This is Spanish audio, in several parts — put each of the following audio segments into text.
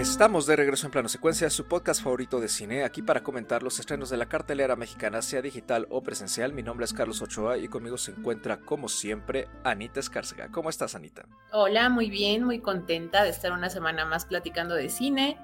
Estamos de regreso en Plano Secuencia, su podcast favorito de cine, aquí para comentar los estrenos de la cartelera mexicana, sea digital o presencial. Mi nombre es Carlos Ochoa y conmigo se encuentra, como siempre, Anita Escárcega. ¿Cómo estás, Anita? Hola, muy bien, muy contenta de estar una semana más platicando de cine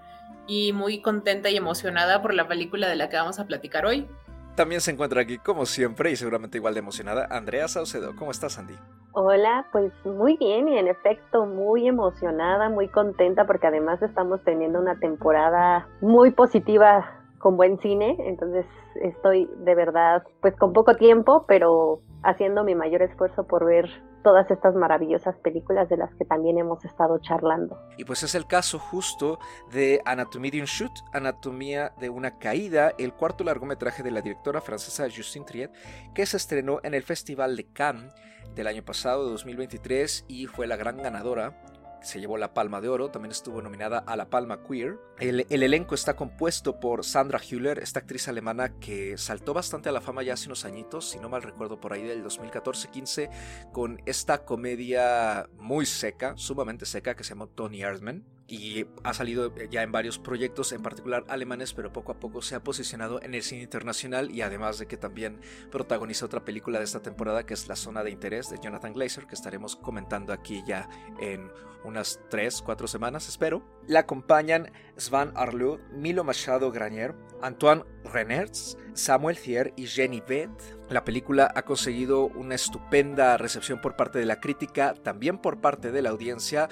y muy contenta y emocionada por la película de la que vamos a platicar hoy. También se encuentra aquí, como siempre, y seguramente igual de emocionada, Andrea Saucedo. ¿Cómo estás, Andy? Hola, pues muy bien y en efecto muy emocionada, muy contenta porque además estamos teniendo una temporada muy positiva con buen cine, entonces estoy de verdad pues con poco tiempo, pero haciendo mi mayor esfuerzo por ver todas estas maravillosas películas de las que también hemos estado charlando. Y pues es el caso justo de Anatomie d'un Shoot, Anatomía de una caída, el cuarto largometraje de la directora francesa Justine Triet, que se estrenó en el Festival de Cannes del año pasado, de 2023, y fue la gran ganadora. Se llevó la Palma de Oro, también estuvo nominada a la Palma Queer. El, elenco está compuesto por Sandra Hüller, esta actriz alemana que saltó bastante a la fama ya hace unos añitos, si no mal recuerdo por ahí del 2014-15, con esta comedia muy seca, sumamente seca, que se llama Tony Erdmann y ha salido eh, ya en varios proyectos, en particular alemanes, pero poco a poco se ha posicionado en el cine internacional y además de que también protagoniza otra película de esta temporada que es La Zona de Interés de Jonathan Glazer, que estaremos comentando aquí ya en unas 3, 4 semanas, espero. La acompañan Svan Arlou, Milo Machado Granier, Antoine Renertz, Samuel Thier y Jenny Beth. La película ha conseguido una estupenda recepción por parte de la crítica, también por parte de la audiencia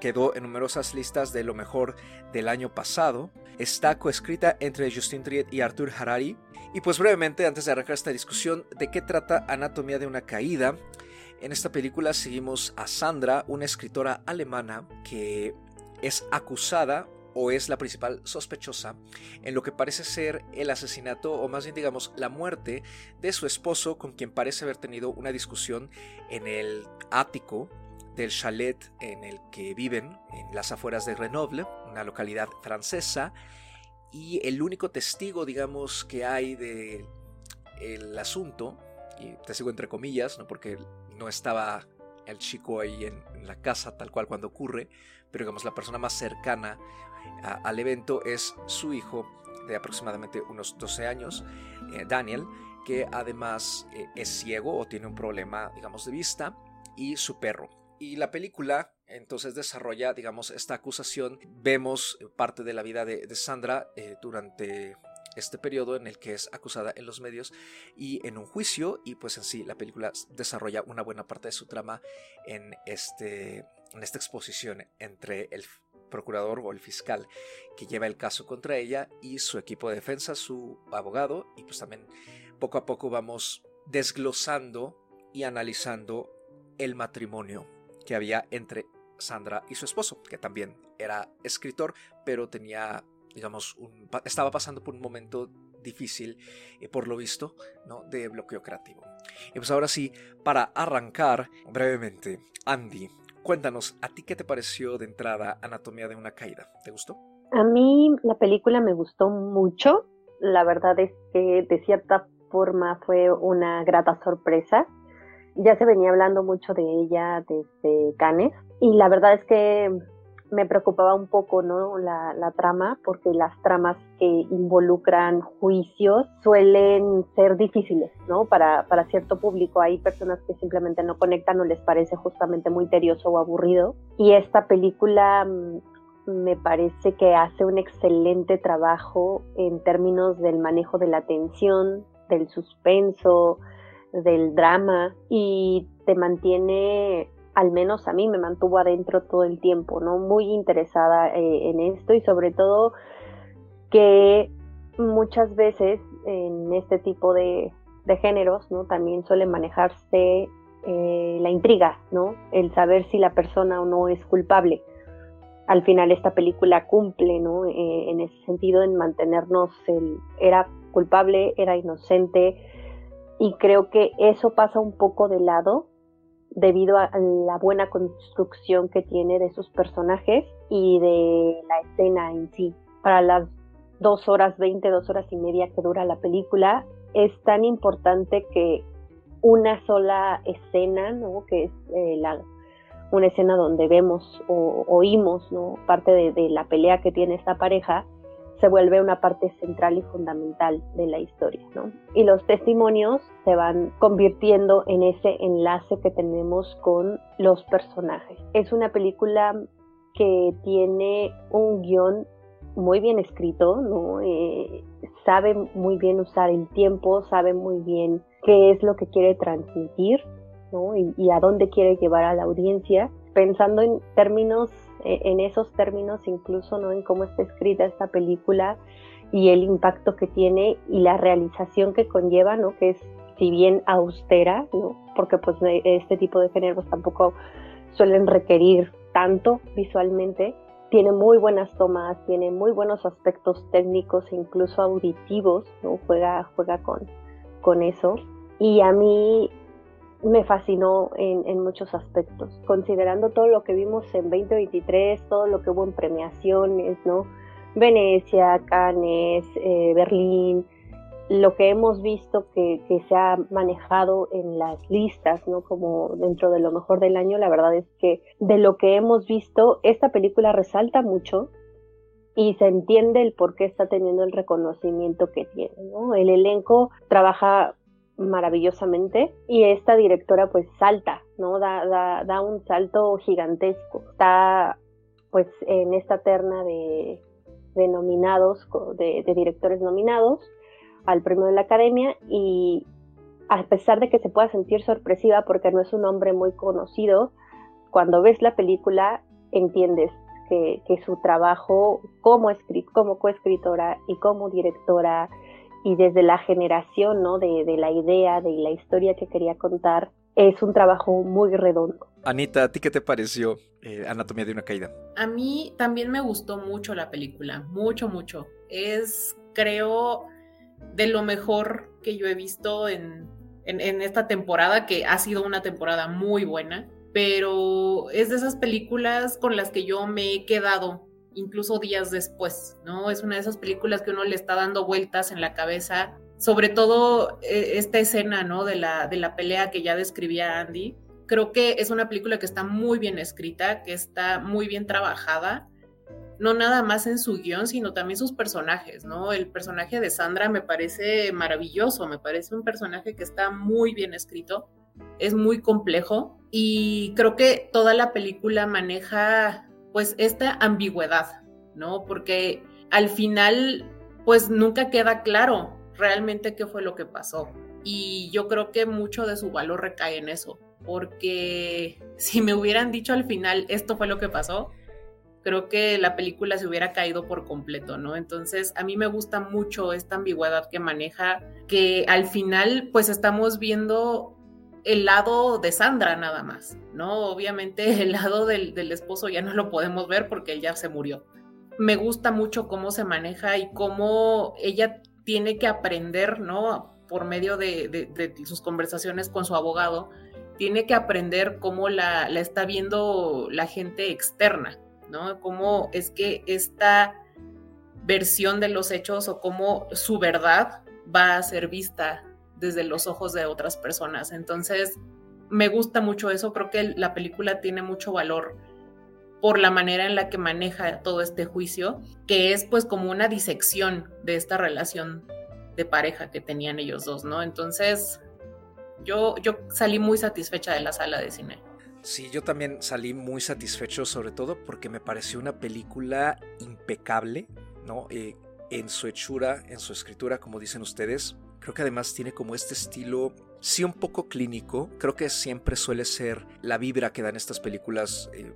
quedó en numerosas listas de lo mejor del año pasado. Está coescrita entre Justin Triet y Arthur Harari. Y pues brevemente, antes de arrancar esta discusión, ¿de qué trata Anatomía de una caída? En esta película seguimos a Sandra, una escritora alemana que es acusada o es la principal sospechosa en lo que parece ser el asesinato o más bien digamos la muerte de su esposo con quien parece haber tenido una discusión en el ático del chalet en el que viven, en las afueras de Grenoble, una localidad francesa, y el único testigo, digamos, que hay del el asunto, y te sigo entre comillas, ¿no? porque no estaba el chico ahí en, la casa tal cual cuando ocurre, pero digamos la persona más cercana al evento es su hijo de aproximadamente unos 12 años, eh, Daniel, que además eh, es ciego o tiene un problema, digamos, de vista, y su perro, y la película entonces desarrolla, digamos, esta acusación. Vemos parte de la vida de, Sandra eh, durante este periodo en el que es acusada en los medios y en un juicio y pues en sí la película desarrolla una buena parte de su trama en, este, en esta exposición entre el procurador o el fiscal que lleva el caso contra ella y su equipo de defensa, su abogado y pues también poco a poco vamos desglosando y analizando el matrimonio que había entre Sandra y su esposo, que también era escritor, pero tenía, digamos, estaba pasando por un momento difícil, eh, por lo visto, ¿no? de bloqueo creativo. Y pues ahora sí, para arrancar brevemente, Andy, cuéntanos, ¿a ti qué te pareció de entrada Anatomía de una caída? ¿Te gustó? A mí la película me gustó mucho. La verdad es que de cierta forma fue una grata sorpresa ya se venía hablando mucho de ella desde Cannes y la verdad es que me preocupaba un poco ¿no? la, trama porque las tramas que involucran juicios suelen ser difíciles ¿no? para, cierto público. Hay personas que simplemente no conectan o les parece justamente muy tedioso o aburrido y esta película mm, me parece que hace un excelente trabajo en términos del manejo de la tensión, del suspenso, del drama y te mantiene, al menos a mí me mantuvo adentro todo el tiempo, ¿no? Muy interesada eh, en esto y sobre todo que muchas veces en este tipo de, géneros, ¿no? También suele manejarse eh, la intriga, ¿no? El saber si la persona o no es culpable. Al final esta película cumple, ¿no? Eh, en ese sentido, en mantenernos, el, era culpable, era inocente, y creo que eso pasa un poco de lado debido a la buena construcción que tiene de sus personajes y de la escena en sí. Para las dos horas veinte, dos horas y media que dura la película, es tan importante que una sola escena, ¿no? que es eh, la, una escena donde vemos o oímos ¿no? parte de, la pelea que tiene esta pareja, se vuelve una parte central y fundamental de la historia, ¿no? Y los testimonios se van convirtiendo en ese enlace que tenemos con los personajes. Es una película que tiene un guion muy bien escrito, ¿no? Eh, sabe muy bien usar el tiempo, sabe muy bien qué es lo que quiere transmitir, ¿no? Y, a dónde quiere llevar a la audiencia, pensando en términos, en esos términos incluso, ¿no? En cómo está escrita esta película y el impacto que tiene y la realización que conlleva, ¿no? Que es, si bien austera, ¿no? Porque pues este tipo de géneros tampoco suelen requerir tanto visualmente, tiene muy buenas tomas, tiene muy buenos aspectos técnicos e incluso auditivos, ¿no? juega, juega con, con eso. Y a mí me fascinó en, muchos aspectos, considerando todo lo que vimos en 2023, todo lo que hubo en premiaciones, ¿no? Venecia, Cannes, eh, Berlín, lo que hemos visto que, se ha manejado en las listas, ¿no? Como dentro de lo mejor del año, la verdad es que de lo que hemos visto, esta película resalta mucho y se entiende el por qué está teniendo el reconocimiento que tiene, ¿no? El elenco trabaja maravillosamente y esta directora pues salta, ¿no? Da, da, da un salto gigantesco. Está pues en esta terna de, nominados, de directores nominados al premio de la academia y a pesar de que se pueda sentir sorpresiva porque no es un hombre muy conocido, cuando ves la película entiendes que, su trabajo como, como coescritora y como directora y desde la generación ¿no? de, la idea, de la historia que quería contar, es un trabajo muy redondo. Anita, ¿a ti qué te pareció eh, Anatomía de una caída? A mí también me gustó mucho la película, mucho, mucho. Es, creo, de lo mejor que yo he visto en, esta temporada, que ha sido una temporada muy buena, pero es de esas películas con las que yo me he quedado incluso días después, ¿no? Es una de esas películas que uno le está dando vueltas en la cabeza, sobre todo eh, esta escena, ¿no? De la, de la pelea que ya describía Andy. Creo que es una película que está muy bien escrita, que está muy bien trabajada no nada más en su guion, sino también sus personajes, ¿no? El personaje de Sandra me parece maravilloso, me parece un personaje que está muy bien escrito, es muy complejo y creo que toda la película maneja pues esta ambigüedad, ¿no? Porque al final pues nunca queda claro realmente qué fue lo que pasó y yo creo que mucho de su valor recae en eso, porque si me hubieran dicho al final esto fue lo que pasó, creo que la película se hubiera caído por completo, ¿no? Entonces, a mí me gusta mucho esta ambigüedad que maneja, que al final, pues estamos viendo el lado de Sandra nada más, ¿no? Obviamente el lado del, esposo ya no lo podemos ver porque él ya se murió. Me gusta mucho cómo se maneja y cómo ella tiene que aprender, ¿no? Por medio de, sus conversaciones con su abogado, tiene que aprender cómo la, la está viendo la gente externa, ¿no? Cómo es que esta versión de los hechos o cómo su verdad va a ser vista desde los ojos de otras personas. Entonces, me gusta mucho eso, creo que la película tiene mucho valor por la manera en la que maneja todo este juicio, que es pues como una disección de esta relación de pareja que tenían ellos dos, ¿no? Entonces, yo, yo salí muy satisfecha de la sala de cine. Sí, yo también salí muy satisfecho, sobre todo porque me pareció una película impecable, ¿no? Eh, en su hechura, en su escritura, como dicen ustedes. Creo que además tiene como este estilo, sí un poco clínico. Creo que siempre suele ser la vibra que dan estas películas, eh,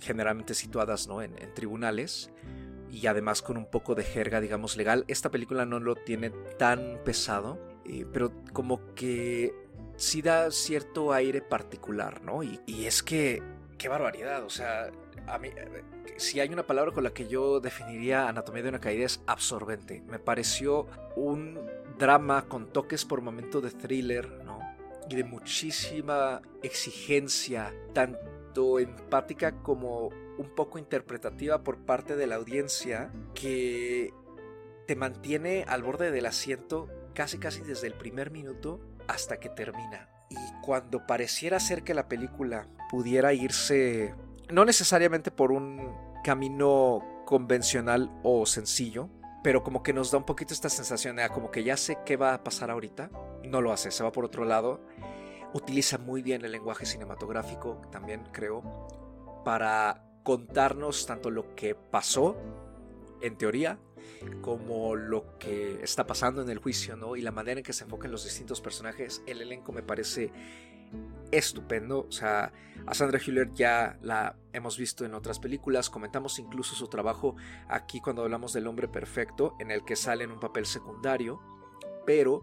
generalmente situadas, ¿no? En, tribunales y además con un poco de jerga, digamos, legal. Esta película no lo tiene tan pesado, eh, pero como que sí da cierto aire particular, ¿no? Y, es que, qué barbaridad, o sea, a mí, si hay una palabra con la que yo definiría Anatomía de una caída es absorbente. Me pareció un drama con toques por momento de thriller, ¿no? Y de muchísima exigencia, tanto empática como un poco interpretativa por parte de la audiencia, que te mantiene al borde del asiento casi casi desde el primer minuto hasta que termina. Y cuando pareciera ser que la película pudiera irse, no necesariamente por un camino convencional o sencillo, pero como que nos da un poquito esta sensación de ah, como que ya sé qué va a pasar ahorita, no lo hace, se va por otro lado, utiliza muy bien el lenguaje cinematográfico, también creo, para contarnos tanto lo que pasó en teoría como lo que está pasando en el juicio, ¿no? Y la manera en que se enfocan los distintos personajes, el elenco me parece estupendo. O sea, a Sandra Hüller ya la hemos visto en otras películas, comentamos incluso su trabajo aquí cuando hablamos del hombre perfecto, en el que sale en un papel secundario, pero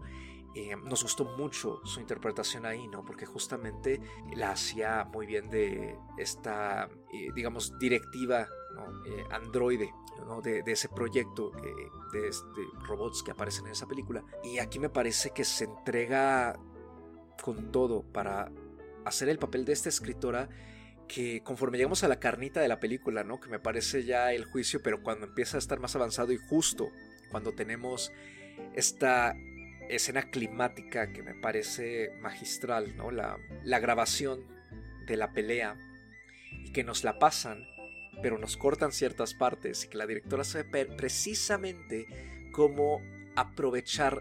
eh, nos gustó mucho su interpretación ahí, ¿no? Porque justamente la hacía muy bien de esta, eh, digamos, directiva, ¿no? Eh, androide, ¿no? de, ese proyecto de, de, robots que aparecen en esa película. Y aquí me parece que se entrega con todo para hacer el papel de esta escritora que conforme llegamos a la carnita de la película, ¿no? Que me parece ya el juicio, pero cuando empieza a estar más avanzado y justo cuando tenemos esta escena climática que me parece magistral, ¿no? La, la grabación de la pelea y que nos la pasan, pero nos cortan ciertas partes y que la directora sabe precisamente cómo aprovechar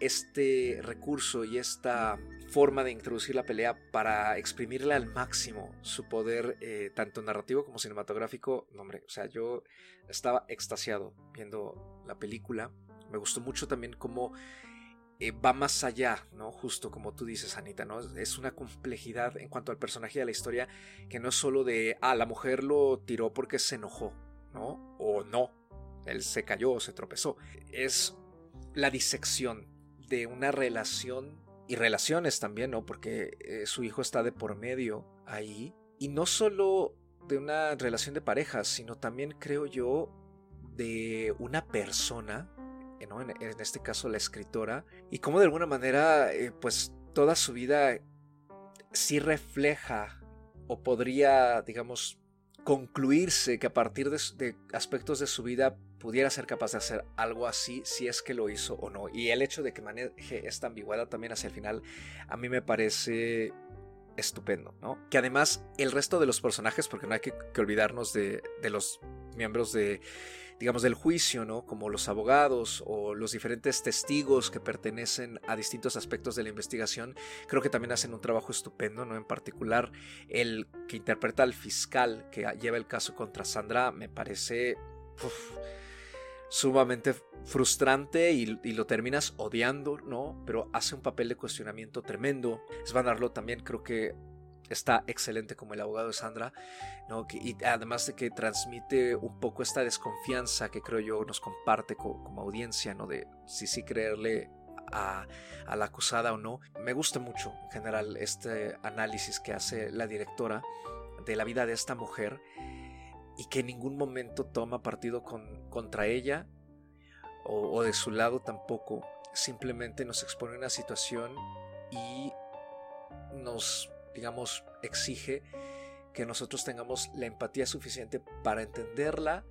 este recurso y esta forma de introducir la pelea para exprimirle al máximo su poder, eh, tanto narrativo como cinematográfico. No, hombre, o sea, yo estaba extasiado viendo la película. Me gustó mucho también cómo eh, va más allá, ¿no? Justo como tú dices, Anita, ¿no? Es una complejidad en cuanto al personaje de la historia que no es solo de, ah, la mujer lo tiró porque se enojó, ¿no? O no, él se cayó o se tropezó. Es la disección de una relación y relaciones también, ¿no? Porque eh, su hijo está de por medio ahí. Y no solo de una relación de pareja, sino también creo yo de una persona, ¿no? en, este caso la escritora, y cómo de alguna manera, eh, pues toda su vida sí refleja o podría, digamos, concluirse que a partir de, aspectos de su vida pudiera ser capaz de hacer algo así si es que lo hizo o no. Y el hecho de que maneje esta ambigüedad también hacia el final a mí me parece estupendo, ¿no? Que además el resto de los personajes, porque no hay que, olvidarnos de, de los miembros de digamos, del juicio, ¿no? Como los abogados o los diferentes testigos que pertenecen a distintos aspectos de la investigación, creo que también hacen un trabajo estupendo, ¿no? En particular, el que interpreta al fiscal que lleva el caso contra Sandra me parece sumamente frustrante y, lo terminas odiando, ¿no? Pero hace un papel de cuestionamiento tremendo. Svan Arlo también creo que está excelente como el abogado de Sandra, ¿no? y además de que transmite un poco esta desconfianza que creo yo nos comparte como, audiencia, ¿no? De si sí creerle a, la acusada o no. Me gusta mucho en general este análisis que hace la directora de la vida de esta mujer y que en ningún momento toma partido con, contra ella o, de su lado tampoco. Simplemente nos expone una situación y nos digamos, exige que nosotros tengamos la empatía suficiente para entenderla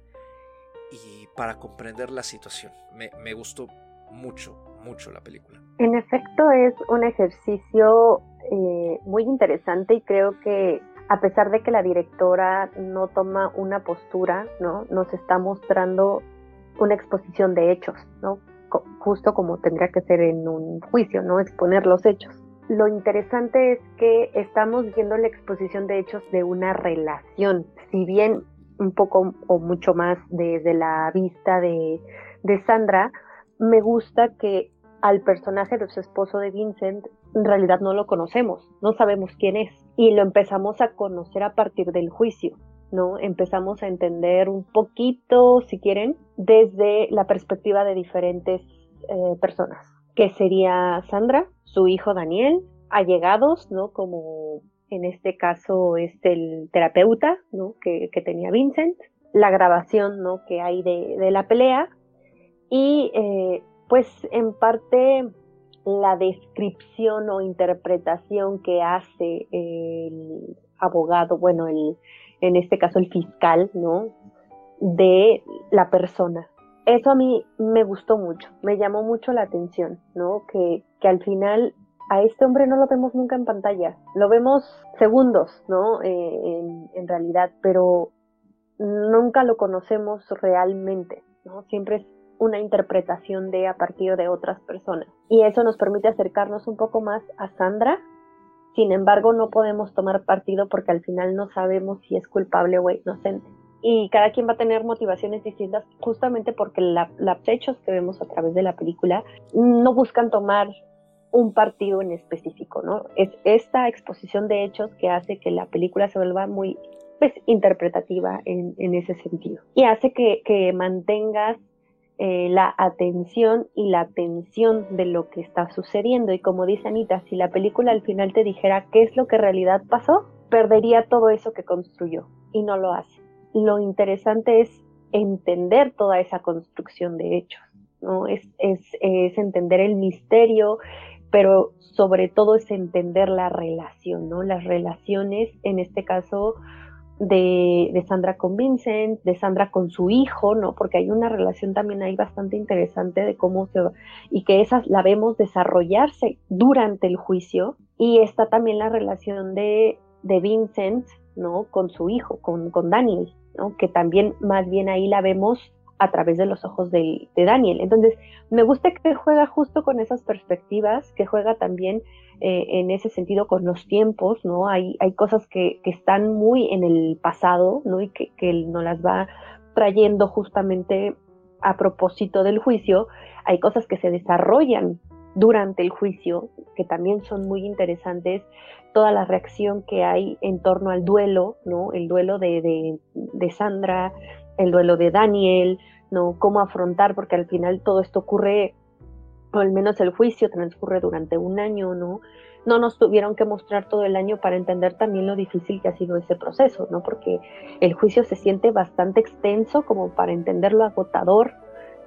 y para comprender la situación. Me, gustó mucho, mucho la película. En efecto, es un ejercicio eh, muy interesante y creo que a pesar de que la directora no toma una postura, ¿no? Nos está mostrando una exposición de hechos, ¿no? Justo como tendría que ser en un juicio, ¿no? Exponer los hechos. Lo interesante es que estamos viendo la exposición de hechos de una relación, si bien un poco o mucho más desde la vista de, Sandra, me gusta que al personaje de su esposo de Vincent en realidad no lo conocemos, no sabemos quién es y lo empezamos a conocer a partir del juicio, ¿no? Empezamos a entender un poquito, si quieren, desde la perspectiva de diferentes eh, personas, que sería Sandra, su hijo Daniel, allegados, ¿no? Como en este caso es el terapeuta, ¿no? Que, tenía Vincent, la grabación, ¿no? Que hay de, la pelea y eh, pues en parte la descripción o interpretación que hace el abogado, bueno, el, en este caso el fiscal, ¿no? De la persona. Eso a mí me gustó mucho, me llamó mucho la atención, ¿no? Que, que al final a este hombre no lo vemos nunca en pantalla, lo vemos segundos, ¿no? Eh, en, realidad, pero nunca lo conocemos realmente, ¿no? Siempre es una interpretación de a partir de otras personas. Y eso nos permite acercarnos un poco más a Sandra. Sin embargo, no podemos tomar partido porque al final no sabemos si es culpable o inocente. Y cada quien va a tener motivaciones distintas justamente porque los hechos que vemos a través de la película no buscan tomar un partido en específico, ¿no? Es esta exposición de hechos que hace que la película se vuelva muy pues, interpretativa en, ese sentido. Y hace que, mantengas eh, la atención y la atención de lo que está sucediendo. Y como dice Anita, si la película al final te dijera qué es lo que en realidad pasó, perdería todo eso que construyó y no lo hace. Lo interesante es entender toda esa construcción de hechos, ¿no? Es, es, es entender el misterio, pero sobre todo es entender la relación, ¿no? Las relaciones, en este caso, de, Sandra con Vincent, de Sandra con su hijo, ¿no? Porque hay una relación también ahí bastante interesante de cómo se y que esas la vemos desarrollarse durante el juicio, y está también la relación de, de Vincent, ¿no? Con su hijo, con, con Daniel, ¿no? Que también más bien ahí la vemos a través de los ojos de, Daniel. Entonces, me gusta que juega justo con esas perspectivas, que juega también eh, en ese sentido con los tiempos, ¿no? Hay, cosas que, están muy en el pasado, ¿no? Y que, que nos las va trayendo justamente a propósito del juicio. Hay cosas que se desarrollan durante el juicio, que también son muy interesantes, toda la reacción que hay en torno al duelo, ¿no? El duelo de Sandra, el duelo de Daniel, ¿no? Cómo afrontar, porque al final todo esto ocurre, o al menos el juicio transcurre durante un año, ¿no? No nos tuvieron que mostrar todo el año para entender también lo difícil que ha sido ese proceso, ¿no? Porque el juicio se siente bastante extenso como para entender lo agotador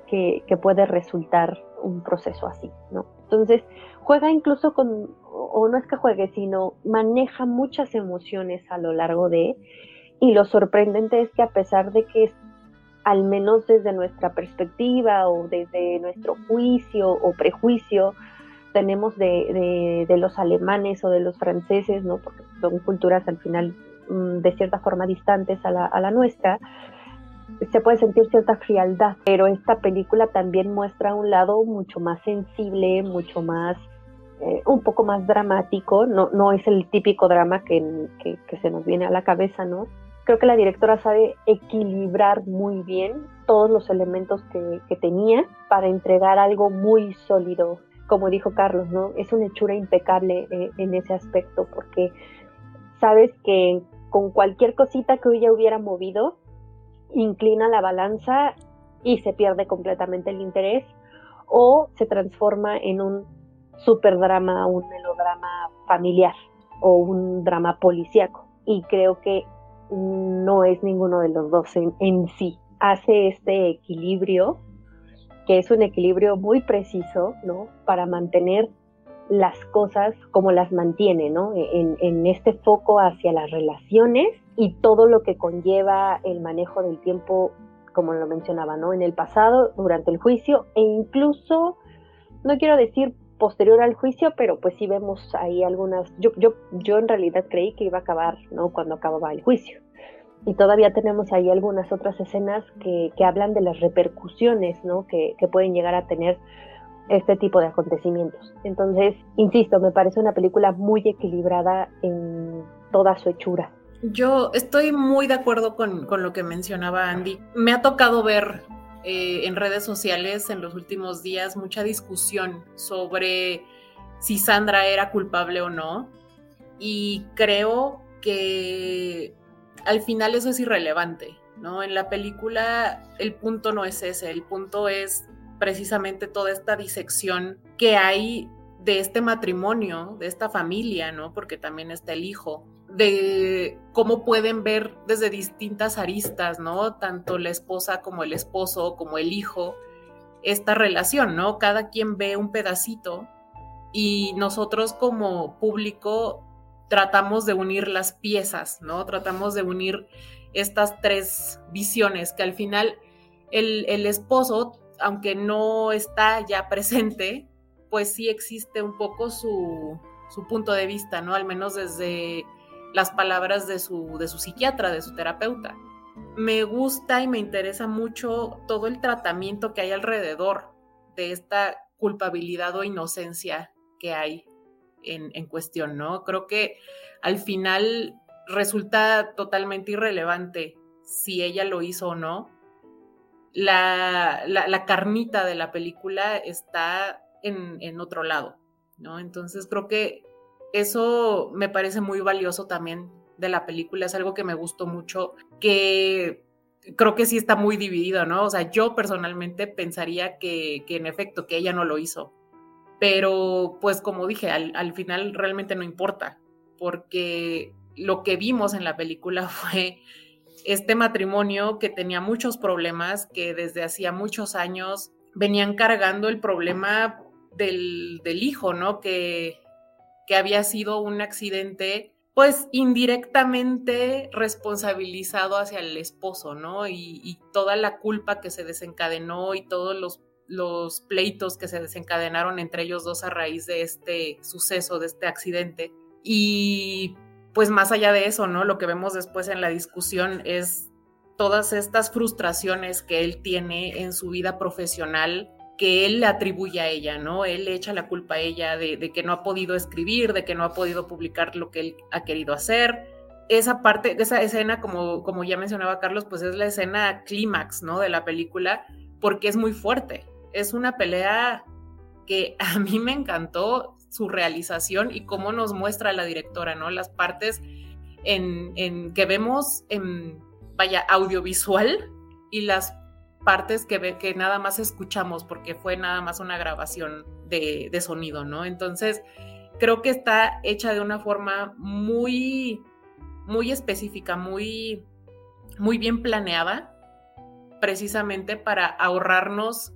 que, que puede resultar un proceso así, ¿no? Entonces, juega incluso con, o no es que juegue, sino maneja muchas emociones a lo largo de, y lo sorprendente es que a pesar de que al menos desde nuestra perspectiva o desde nuestro juicio o prejuicio tenemos de, los alemanes o de los franceses, ¿no? porque son culturas al final mm, de cierta forma distantes a la, nuestra, se puede sentir cierta frialdad, pero esta película también muestra un lado mucho más sensible, mucho más, eh, un poco más dramático, no, no es el típico drama que, que, se nos viene a la cabeza, ¿no? Creo que la directora sabe equilibrar muy bien todos los elementos que, tenía para entregar algo muy sólido. Como dijo Carlos, ¿no? Es una hechura impecable eh, en ese aspecto porque sabes que con cualquier cosita que ella hubiera movido, inclina la balanza y se pierde completamente el interés o se transforma en un superdrama, un melodrama familiar o un drama policíaco. Y creo que no es ninguno de los dos en, sí. Hace este equilibrio, que es un equilibrio muy preciso, ¿no? Para mantener las cosas como las mantiene, ¿no? En, en, este foco hacia las relaciones y todo lo que conlleva el manejo del tiempo, como lo mencionaba, ¿no? En el pasado, durante el juicio e incluso, no quiero decir posterior al juicio, pero pues sí vemos ahí algunas, yo, yo, yo en realidad creí que iba a acabar, ¿no? Cuando acababa el juicio. Y todavía tenemos ahí algunas otras escenas que, que hablan de las repercusiones, ¿no? Que, que pueden llegar a tener este tipo de acontecimientos. Entonces, insisto, me parece una película muy equilibrada en toda su hechura. Yo estoy muy de acuerdo con, con lo que mencionaba Andy. Me ha tocado ver eh, en redes sociales en los últimos días mucha discusión sobre si Sandra era culpable o no. Y creo que al final eso es irrelevante, ¿no? En la película el punto no es ese, el punto es precisamente toda esta disección que hay de este matrimonio, de esta familia, ¿no? Porque también está el hijo de cómo pueden ver desde distintas aristas, ¿no? Tanto la esposa como el esposo, como el hijo, esta relación, ¿no? Cada quien ve un pedacito y nosotros como público tratamos de unir las piezas, ¿no? Tratamos de unir estas tres visiones que al final el, el esposo, aunque no está ya presente, pues sí existe un poco su, su punto de vista, ¿no? Al menos desde las palabras de su, de su psiquiatra, de su terapeuta. Me gusta y me interesa mucho todo el tratamiento que hay alrededor de esta culpabilidad o inocencia que hay en, en cuestión, ¿no? Creo que al final resulta totalmente irrelevante si ella lo hizo o no. La, la, carnita de la película está en, otro lado, ¿no? Entonces creo que eso me parece muy valioso también de la película, es algo que me gustó mucho, que creo que sí está muy dividido, ¿no? O sea, yo personalmente pensaría que, que en efecto, que ella no lo hizo, pero pues como dije, al, al final realmente no importa, porque lo que vimos en la película fue este matrimonio que tenía muchos problemas, que desde hacía muchos años venían cargando el problema del, hijo, ¿no? Que, que había sido un accidente pues indirectamente responsabilizado hacia el esposo, ¿no? Y, y, toda la culpa que se desencadenó y todos los, los pleitos que se desencadenaron entre ellos dos a raíz de este suceso, de este accidente. Y pues más allá de eso, ¿no? Lo que vemos después en la discusión es todas estas frustraciones que él tiene en su vida profesional que él le atribuye a ella, ¿no? Él le echa la culpa a ella de, que no ha podido escribir, de que no ha podido publicar lo que él ha querido hacer. Esa parte, esa escena, como, como ya mencionaba Carlos, pues es la escena clímax, ¿no? De la película, porque es muy fuerte. Es una pelea que a mí me encantó su realización y cómo nos muestra la directora, ¿no? Las partes en, que vemos en, vaya, audiovisual y las partes que, que nada más escuchamos porque fue nada más una grabación de, de sonido, ¿no? Entonces, creo que está hecha de una forma muy, muy específica, muy, muy bien planeada, precisamente para ahorrarnos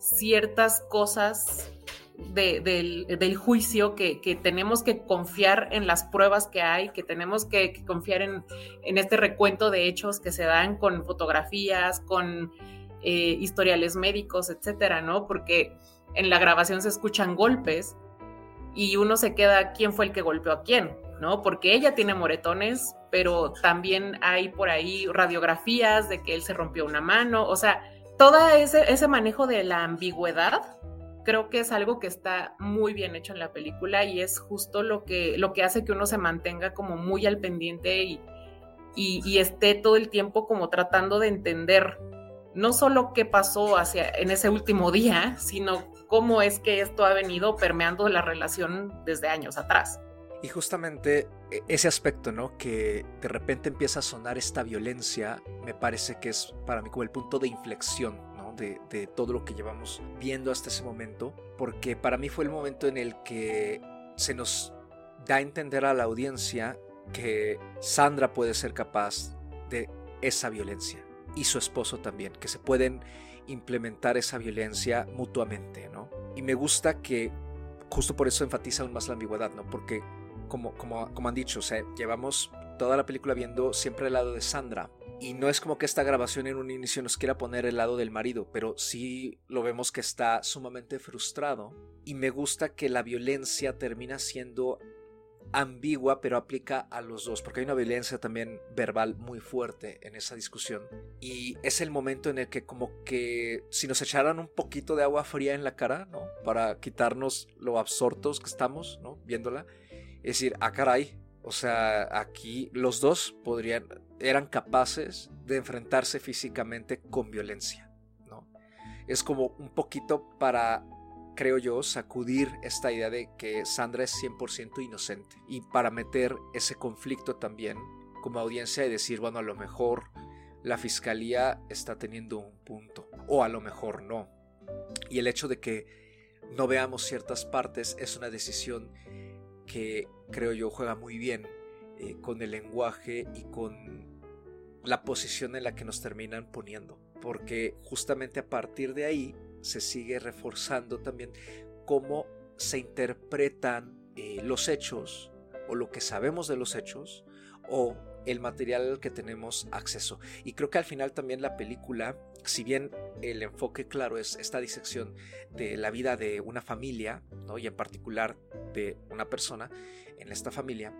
ciertas cosas del, juicio, que, tenemos que confiar en las pruebas que hay, que tenemos que, confiar en, este recuento de hechos que se dan con fotografías, con eh, historiales médicos, etcétera, ¿no? Porque en la grabación se escuchan golpes y uno se queda quién fue el que golpeó a quién, ¿no? Porque ella tiene moretones, pero también hay por ahí radiografías de que él se rompió una mano, o sea, todo ese, ese manejo de la ambigüedad creo que es algo que está muy bien hecho en la película y es justo lo que, lo que hace que uno se mantenga como muy al pendiente y, y, esté todo el tiempo como tratando de entender no solo qué pasó hacia, en ese último día, sino cómo es que esto ha venido permeando la relación desde años atrás. Y justamente e, ese aspecto, ¿no? Que de repente empieza a sonar esta violencia, me parece que es para mí como el punto de inflexión de, todo lo que llevamos viendo hasta ese momento, porque para mí fue el momento en el que se nos da a entender a la audiencia que Sandra puede ser capaz de esa violencia y su esposo también, que se pueden implementar esa violencia mutuamente, ¿no? Y me gusta que justo por eso enfatiza aún más la ambigüedad, ¿no? Porque como, como, como han dicho, o sea, llevamos toda la película viendo siempre el lado de Sandra, y no es como que esta grabación en un inicio nos quiera poner el lado del marido, pero sí lo vemos que está sumamente frustrado. Y me gusta que la violencia termina siendo ambigua, pero aplica a los dos, porque hay una violencia también verbal muy fuerte en esa discusión. Y es el momento en el que como que si nos echaran un poquito de agua fría en la cara, ¿no? Para quitarnos lo absortos que estamos, ¿no? Viéndola. Es decir, ah, caray. O sea, aquí los dos podrían, eran capaces de enfrentarse físicamente con violencia. ¿no? Es como un poquito para, creo yo, sacudir esta idea de que Sandra es 100% inocente y para meter ese conflicto también como audiencia y decir, bueno, a lo mejor la fiscalía está teniendo un punto o a lo mejor no. Y el hecho de que no veamos ciertas partes es una decisión que creo yo juega muy bien eh, con el lenguaje y con la posición en la que nos terminan poniendo. Porque justamente a partir de ahí se sigue reforzando también cómo se interpretan eh, los hechos o lo que sabemos de los hechos o el material al que tenemos acceso. Y creo que al final también la película, si bien el enfoque claro es esta disección de la vida de una familia, ¿no? y en particular de una persona en esta familia,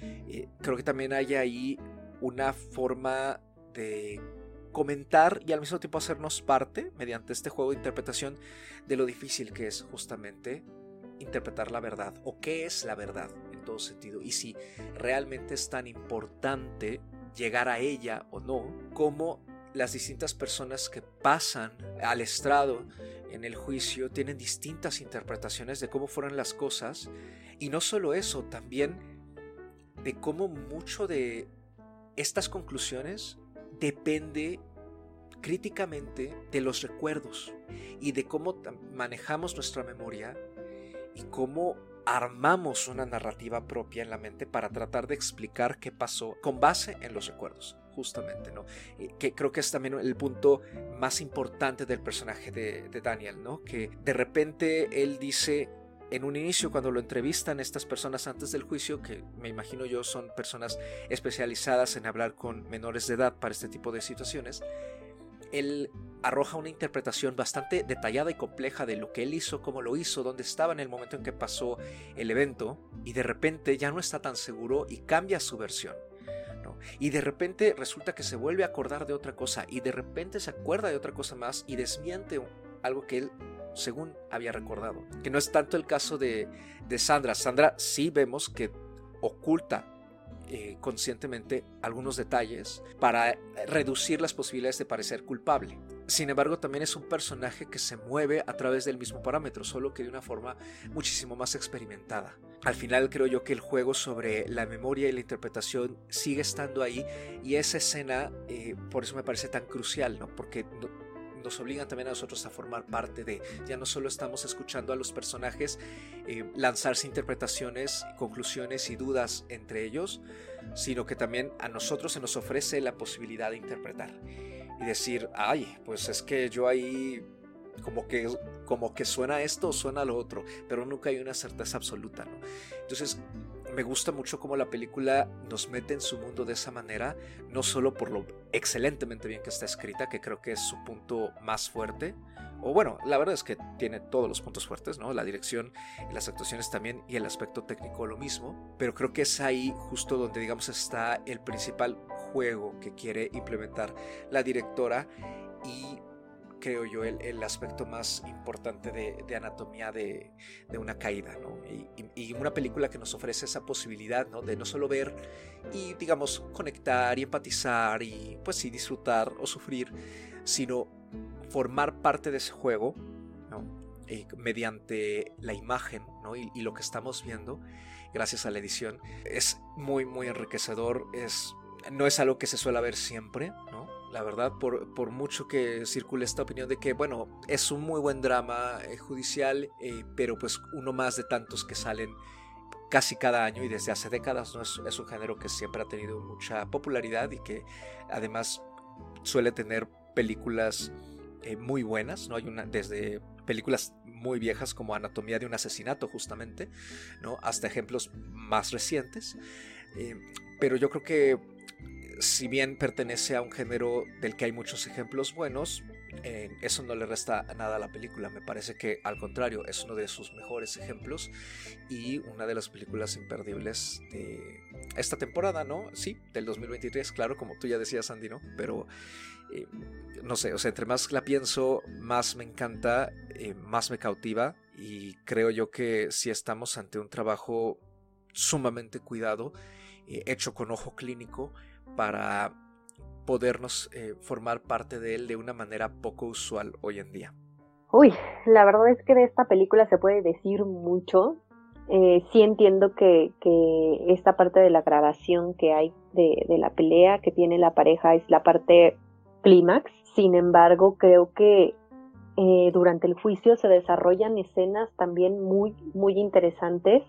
eh, creo que también hay ahí una forma de comentar y al mismo tiempo hacernos parte, mediante este juego de interpretación, de lo difícil que es justamente interpretar la verdad o qué es la verdad en todo sentido y si realmente es tan importante llegar a ella o no, como las distintas personas que pasan al estrado en el juicio tienen distintas interpretaciones de cómo fueron las cosas. Y no solo eso, también de cómo mucho de estas conclusiones depende críticamente de los recuerdos y de cómo manejamos nuestra memoria y cómo armamos una narrativa propia en la mente para tratar de explicar qué pasó con base en los recuerdos, justamente, ¿no? Que creo que es también el punto más importante del personaje de, de Daniel, ¿no? Que de repente él dice, en un inicio cuando lo entrevistan estas personas antes del juicio, que me imagino yo son personas especializadas en hablar con menores de edad para este tipo de situaciones, él arroja una interpretación bastante detallada y compleja de lo que él hizo, cómo lo hizo, dónde estaba en el momento en que pasó el evento, y de repente ya no está tan seguro y cambia su versión. Y de repente resulta que se vuelve a acordar de otra cosa, y de repente se acuerda de otra cosa más y desmiente algo que él según había recordado. Que no es tanto el caso de, de Sandra. Sandra sí vemos que oculta eh, conscientemente algunos detalles para reducir las posibilidades de parecer culpable. Sin embargo, también es un personaje que se mueve a través del mismo parámetro, solo que de una forma muchísimo más experimentada. Al final creo yo que el juego sobre la memoria y la interpretación sigue estando ahí y esa escena, eh, por eso me parece tan crucial, ¿no? Porque nos obligan también a nosotros a formar parte de, ya no solo estamos escuchando a los personajes eh, lanzarse interpretaciones, conclusiones y dudas entre ellos, sino que también a nosotros se nos ofrece la posibilidad de interpretar y decir, ay, pues es que yo ahí como que, como que suena esto o suena lo otro, pero nunca hay una certeza absoluta. Entonces, me gusta mucho cómo la película nos mete en su mundo de esa manera, no solo por lo excelentemente bien que está escrita, que creo que es su punto más fuerte, o bueno, la verdad es que tiene todos los puntos fuertes, ¿no? La dirección las actuaciones también y el aspecto técnico lo mismo, pero creo que es ahí justo donde digamos está el principal juego que quiere implementar la directora y creo yo, el, aspecto más importante de, anatomía de, una caída, ¿no? Y, una película que nos ofrece esa posibilidad, ¿no? De no solo ver y, digamos, conectar y empatizar y, pues sí, disfrutar o sufrir, sino formar parte de ese juego, ¿no? mediante la imagen, ¿no? Y, y lo que estamos viendo, gracias a la edición, es muy, muy enriquecedor, es... No es algo que se suele ver siempre, ¿no? La verdad, por, por, mucho que circule esta opinión de que, bueno, es un muy buen drama eh, judicial, eh, pero pues uno más de tantos que salen casi cada año y desde hace décadas, ¿no? Es, un género que siempre ha tenido mucha popularidad y que además suele tener películas eh, muy buenas, ¿no? Hay una, desde películas muy viejas como Anatomía de un asesinato, justamente, ¿no? Hasta ejemplos más recientes. pero yo creo que si bien pertenece a un género del que hay muchos ejemplos buenos, eso no le resta nada a la película. Me parece que al contrario es uno de sus mejores ejemplos y una de las películas imperdibles de esta temporada, ¿no? Sí, del 2023, claro, como tú ya decías, Andy, ¿no? Pero eh, no sé, o sea, entre más la pienso, más me encanta, eh, más me cautiva y creo yo que si estamos ante un trabajo sumamente cuidado, eh, hecho con ojo clínico, para podernos eh, formar parte de él de una manera poco usual hoy en día. Uy, la verdad es que de esta película se puede decir mucho. Eh, sí entiendo que, esta parte de la grabación que hay de, la pelea que tiene la pareja es la parte clímax. Sin embargo, creo que eh, durante el juicio se desarrollan escenas también muy, muy interesantes.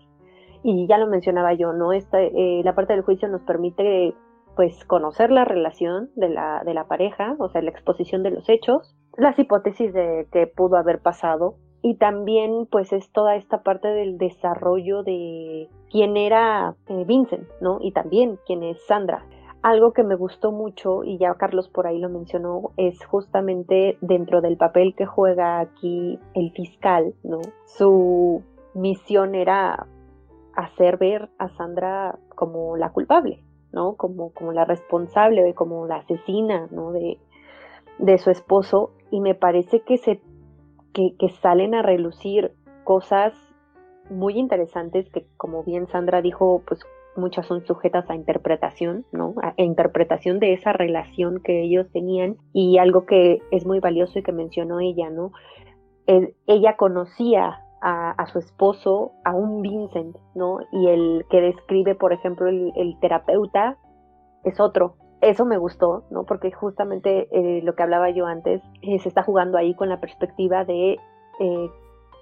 Y ya lo mencionaba yo, ¿no? Esta, la parte del juicio nos permite pues conocer la relación de la, de la pareja, o sea, la exposición de los hechos, las hipótesis de que pudo haber pasado y también pues es toda esta parte del desarrollo de quién era eh, Vincent, ¿no? Y también quién es Sandra. algo que me gustó mucho, y ya Carlos por ahí lo mencionó, es justamente dentro del papel que juega aquí el fiscal, ¿no? Su misión era hacer ver a Sandra como la culpable, ¿no? Como, como la responsable, como la asesina, ¿no? De, de su esposo. Y me parece que, se, que salen a relucir cosas muy interesantes que, como bien Sandra dijo, pues muchas son sujetas a interpretación, ¿no? A, interpretación de esa relación que ellos tenían y algo que es muy valioso y que mencionó ella, ¿no? ella conocía a, su esposo, a un Vincent, ¿no? Y el que describe, por ejemplo, el, terapeuta es otro. Eso me gustó, ¿no? Porque justamente eh, lo que hablaba yo antes, eh, se está jugando ahí con la perspectiva de eh,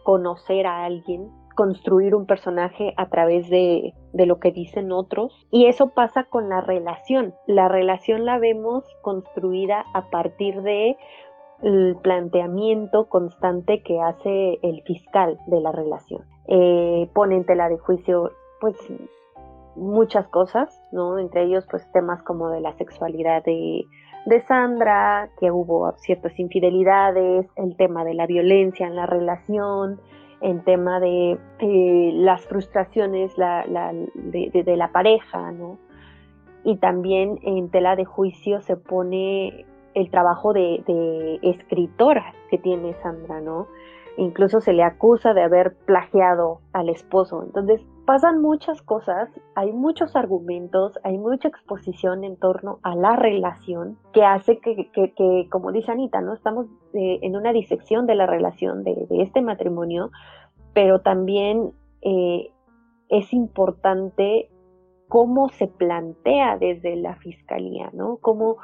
conocer a alguien construir un personaje a través de, lo que dicen otros. Y eso pasa con la relación. La relación la vemos construida a partir de el planteamiento constante que hace el fiscal de la relación. Eh, pone en tela de juicio, pues, muchas cosas, ¿no? Entre ellos, pues, temas como de la sexualidad de, de Sandra, que hubo ciertas infidelidades, el tema de la violencia en la relación, en tema de eh, las frustraciones de, la pareja, ¿no? Y también en tela de juicio se pone el trabajo de, de, escritora que tiene Sandra, ¿no? Incluso se le acusa de haber plagiado al esposo. Entonces, pasan muchas cosas, hay muchos argumentos, hay mucha exposición en torno a la relación que hace que, que, como dice Anita, ¿no? Estamos eh, en una disección de la relación de, este matrimonio, pero también eh, es importante cómo se plantea desde la fiscalía, ¿no? Cómo,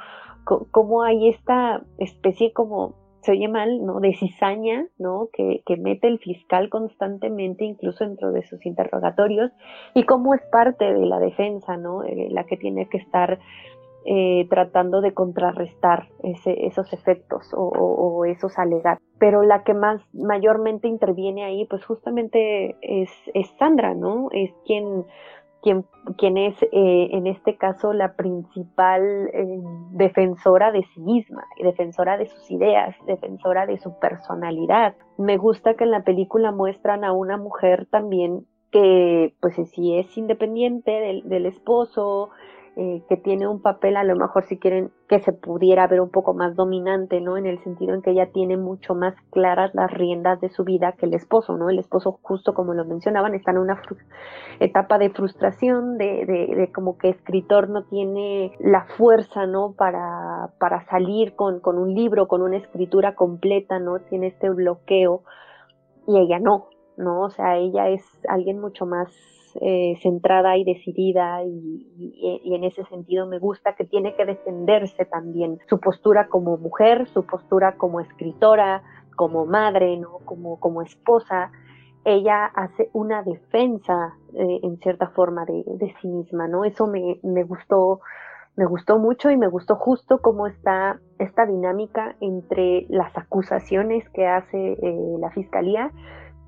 cómo hay esta especie como se oye mal, ¿no? De cizaña, ¿no? Que, mete el fiscal constantemente, incluso dentro de sus interrogatorios, y cómo es parte de la defensa, ¿no? Eh, la que tiene que estar eh, tratando de contrarrestar esos efectos o, esos alegatos. Pero la que más mayormente interviene ahí, pues justamente es, es Sandra, ¿no? Es quien quien, es eh, en este caso la principal eh, defensora de sí misma, defensora de sus ideas, defensora de su personalidad. Me gusta que en la película muestran a una mujer también que pues sí es independiente del, del esposo, eh, que tiene un papel a lo mejor si quieren que se pudiera ver un poco más dominante, ¿no? En el sentido en que ella tiene mucho más claras las riendas de su vida que el esposo, ¿no? El esposo, justo como lo mencionaban, está en una etapa de frustración, de, de, como que escritor no tiene la fuerza, ¿no? Para, para salir con, con un libro, con una escritura completa, ¿no? Tiene este bloqueo y ella no, ¿no? O sea, ella es alguien mucho más eh, centrada y decidida y, en ese sentido me gusta que tiene que defenderse también su postura como mujer, su postura como escritora, como madre, ¿no? como, como esposa. Ella hace una defensa eh, en cierta forma de, sí misma, ¿no? Eso me, gustó, me gustó mucho y me gustó justo cómo está esta dinámica entre las acusaciones que hace eh, la fiscalía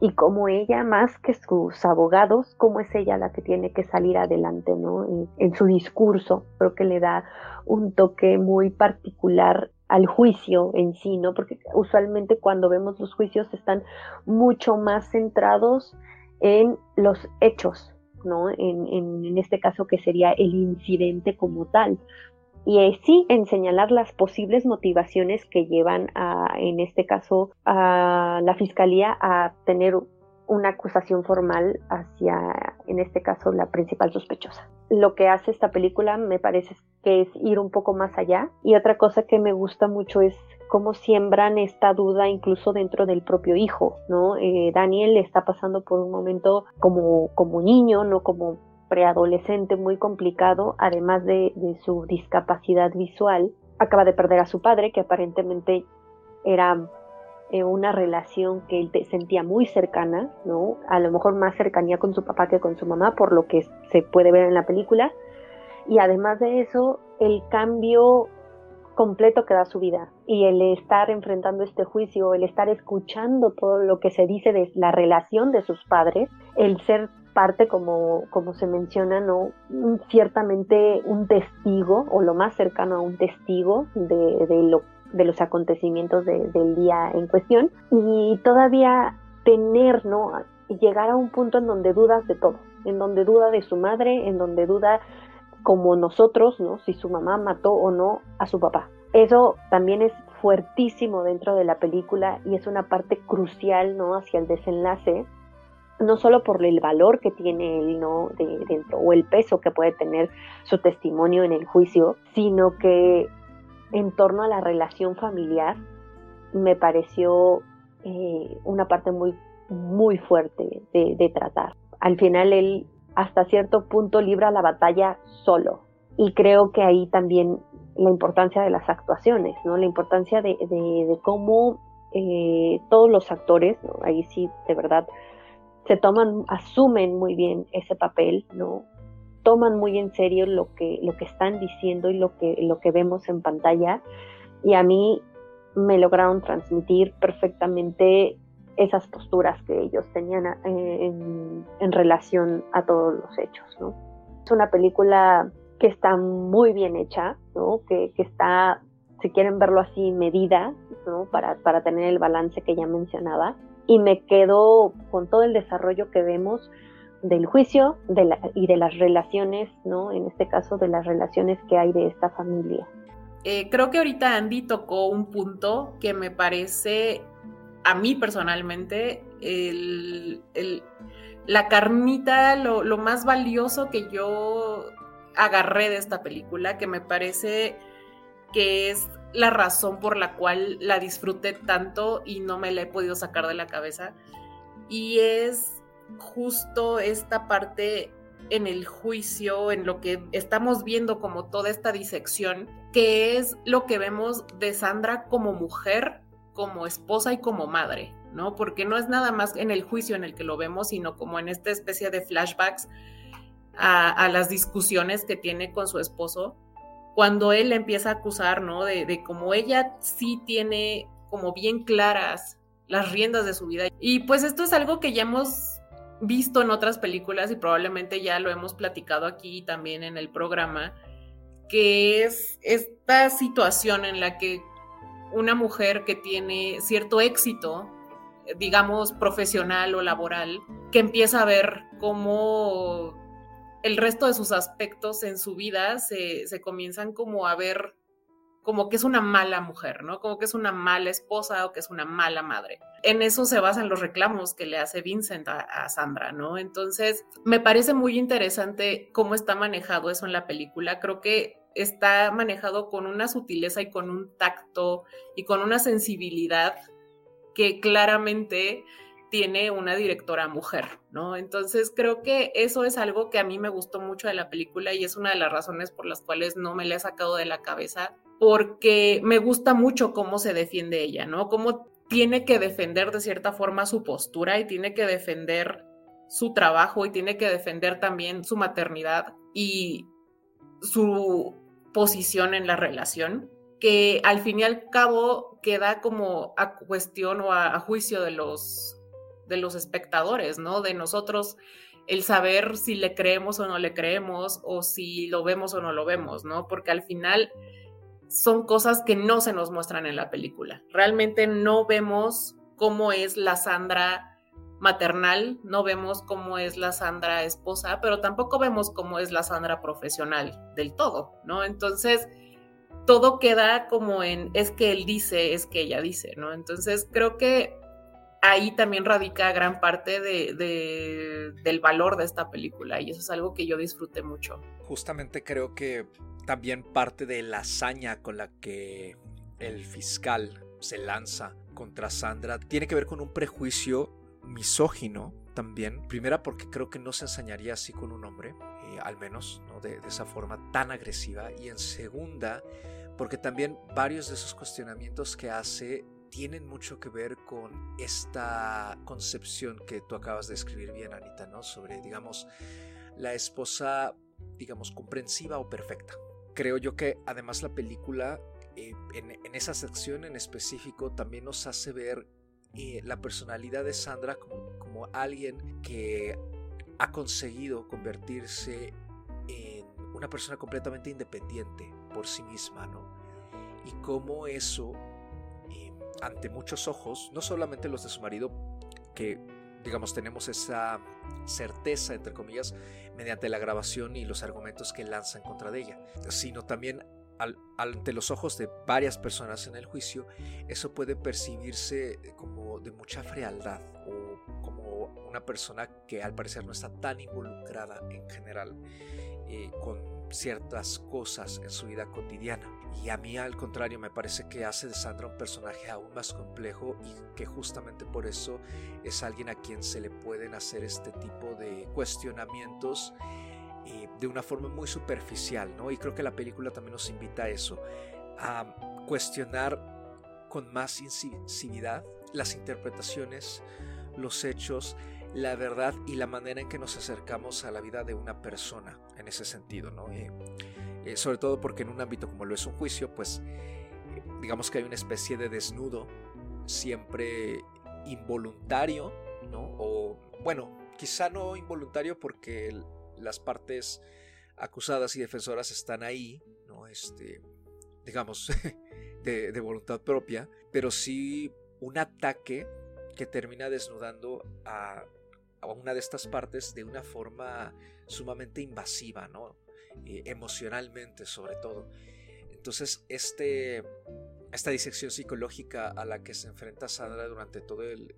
y como ella, más que sus abogados, como es ella la que tiene que salir adelante, ¿no? En, su discurso, creo que le da un toque muy particular al juicio en sí, ¿no? Porque usualmente cuando vemos los juicios están mucho más centrados en los hechos, ¿no? En, en, este caso que sería el incidente como tal y sí en señalar las posibles motivaciones que llevan a, en este caso, a la fiscalía a tener una acusación formal hacia, en este caso, la principal sospechosa. Lo que hace esta película me parece que es ir un poco más allá. Y otra cosa que me gusta mucho es cómo siembran esta duda incluso dentro del propio hijo, ¿no? Eh, Daniel está pasando por un momento como, como niño, no como preadolescente muy complicado, además de, su discapacidad visual. Acaba de perder a su padre, que aparentemente era eh, una relación que él sentía muy cercana, ¿no? A lo mejor más cercanía con su papá que con su mamá, por lo que se puede ver en la película. Y además de eso, el cambio completo que da su vida y el estar enfrentando este juicio, el estar escuchando todo lo que se dice de la relación de sus padres, el ser parte, como, como se menciona, ¿no? ciertamente un testigo o lo más cercano a un testigo de, de, lo, de los acontecimientos del día en cuestión y todavía tener, ¿no? llegar a un punto en donde dudas de todo, en donde duda de su madre, en donde duda como nosotros, ¿no? Si su mamá mató o no a su papá. Eso también es fuertísimo dentro de la película y es una parte crucial, ¿no? Hacia el desenlace, no solo por el valor que tiene él, ¿no? De, dentro o el peso que puede tener su testimonio en el juicio, sino que en torno a la relación familiar me pareció eh, una parte muy muy fuerte de, tratar. Al final él hasta cierto punto libra la batalla solo y creo que ahí también la importancia de las actuaciones, ¿no? La importancia de, cómo eh, todos los actores, ahí sí, de verdad, se toman, asumen muy bien ese papel, ¿no? Toman muy en serio lo que, lo que están diciendo y lo que, lo que vemos en pantalla. Y a mí me lograron transmitir perfectamente esas posturas que ellos tenían eh, en, relación a todos los hechos. ¿no? Es una película que está muy bien hecha, ¿no? que, está, si quieren verlo así, medida ¿no? para, para tener el balance que ya mencionaba. Y me quedo con todo el desarrollo que vemos del juicio y de las relaciones, ¿no? En este caso, de las relaciones que hay de esta familia. Eh, creo que ahorita Andy tocó un punto que me parece a mí personalmente, la carnita, lo, más valioso que yo agarré de esta película, que me parece que es la razón por la cual la disfruté tanto y no me la he podido sacar de la cabeza. Y es justo esta parte en el juicio, en lo que estamos viendo como toda esta disección, que es lo que vemos de Sandra como mujer como esposa y como madre, ¿no? Porque no es nada más en el juicio en el que lo vemos, sino como en esta especie de flashbacks a, las discusiones que tiene con su esposo, cuando él empieza a acusar, ¿no? De, de cómo ella sí tiene como bien claras las riendas de su vida. Y pues esto es algo que ya hemos visto en otras películas y probablemente ya lo hemos platicado aquí también en el programa, que es esta situación en la que una mujer que tiene cierto éxito, digamos, profesional o laboral, que empieza a ver cómo el resto de sus aspectos en su vida se, comienzan como a ver como que es una mala mujer, ¿no? Como que es una mala esposa o que es una mala madre. En eso se basan los reclamos que le hace Vincent a, a, Sandra, ¿no? Entonces, me parece muy interesante cómo está manejado eso en la película. Creo que está manejado con una sutileza y con un tacto y con una sensibilidad que claramente tiene una directora mujer, ¿no? Entonces creo que eso es algo que a mí me gustó mucho de la película y es una de las razones por las cuales no me la he sacado de la cabeza, porque me gusta mucho cómo se defiende ella, ¿no? Cómo tiene que defender de cierta forma su postura y tiene que defender su trabajo y tiene que defender también su maternidad y su posición en la relación, que al fin y al cabo queda como a cuestión o a, juicio de los, de los espectadores, ¿no? De nosotros el saber si le creemos o no le creemos o si lo vemos o no lo vemos, ¿no? Porque al final son cosas que no se nos muestran en la película. Realmente no vemos cómo es la Sandra maternal, no vemos cómo es la Sandra esposa, pero tampoco vemos cómo es la Sandra profesional del todo, ¿no? Entonces, todo queda como en, es que él dice, es que ella dice, ¿no? Entonces, creo que ahí también radica gran parte de, del valor de esta película y eso es algo que yo disfruté mucho. Justamente creo que también parte de la hazaña con la que el fiscal se lanza contra Sandra tiene que ver con un prejuicio misógino también. Primera porque creo que no se ensañaría así con un hombre, eh, al menos ¿no? de, esa forma tan agresiva. Y en segunda porque también varios de esos cuestionamientos que hace tienen mucho que ver con esta concepción que tú acabas de escribir bien, Anita, ¿no? Sobre, digamos, la esposa, digamos, comprensiva o perfecta. Creo yo que además la película, eh, en, esa sección en específico, también nos hace ver la personalidad de Sandra como, como alguien que ha conseguido convertirse en una persona completamente independiente por sí misma, ¿no? Y cómo eso, eh, ante muchos ojos, no solamente los de su marido, que digamos tenemos esa certeza, entre comillas, mediante la grabación y los argumentos que lanzan contra de ella, sino también ante los ojos de varias personas en el juicio, eso puede percibirse como de mucha frialdad o como una persona que al parecer no está tan involucrada en general eh, con ciertas cosas en su vida cotidiana. Y a mí al contrario me parece que hace de Sandra un personaje aún más complejo y que justamente por eso es alguien a quien se le pueden hacer este tipo de cuestionamientos de una forma muy superficial, ¿no? Y creo que la película también nos invita a eso, a cuestionar con más incisividad las interpretaciones, los hechos, la verdad y la manera en que nos acercamos a la vida de una persona en ese sentido, ¿no? Eh, eh, sobre todo porque en un ámbito como lo es un juicio, pues digamos que hay una especie de desnudo siempre involuntario, ¿no? O bueno, quizá no involuntario porque las partes acusadas y defensoras están ahí, ¿no? Este, digamos, de, voluntad propia, pero sí un ataque que termina desnudando a, una de estas partes de una forma sumamente invasiva, ¿no? Eh, emocionalmente sobre todo. Entonces, este, esta disección psicológica a la que se enfrenta Sandra durante todo el,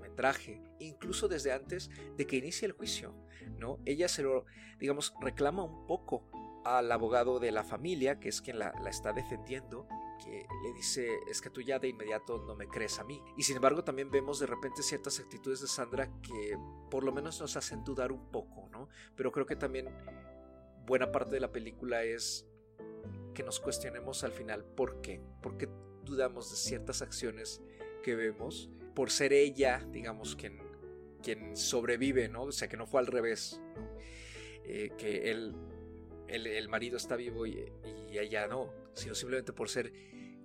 metraje, incluso desde antes de que inicie el juicio, ¿no? Ella se lo, digamos, reclama un poco al abogado de la familia, que es quien la, está defendiendo, que le dice, es que tú ya de inmediato no me crees a mí. Y sin embargo también vemos de repente ciertas actitudes de Sandra que por lo menos nos hacen dudar un poco, ¿no? Pero creo que también buena parte de la película es que nos cuestionemos al final por qué, por qué dudamos de ciertas acciones que vemos por ser ella, digamos, quien, quien sobrevive, ¿no? O sea, que no fue al revés, eh, que él, el, marido está vivo y, ella no, sino simplemente por ser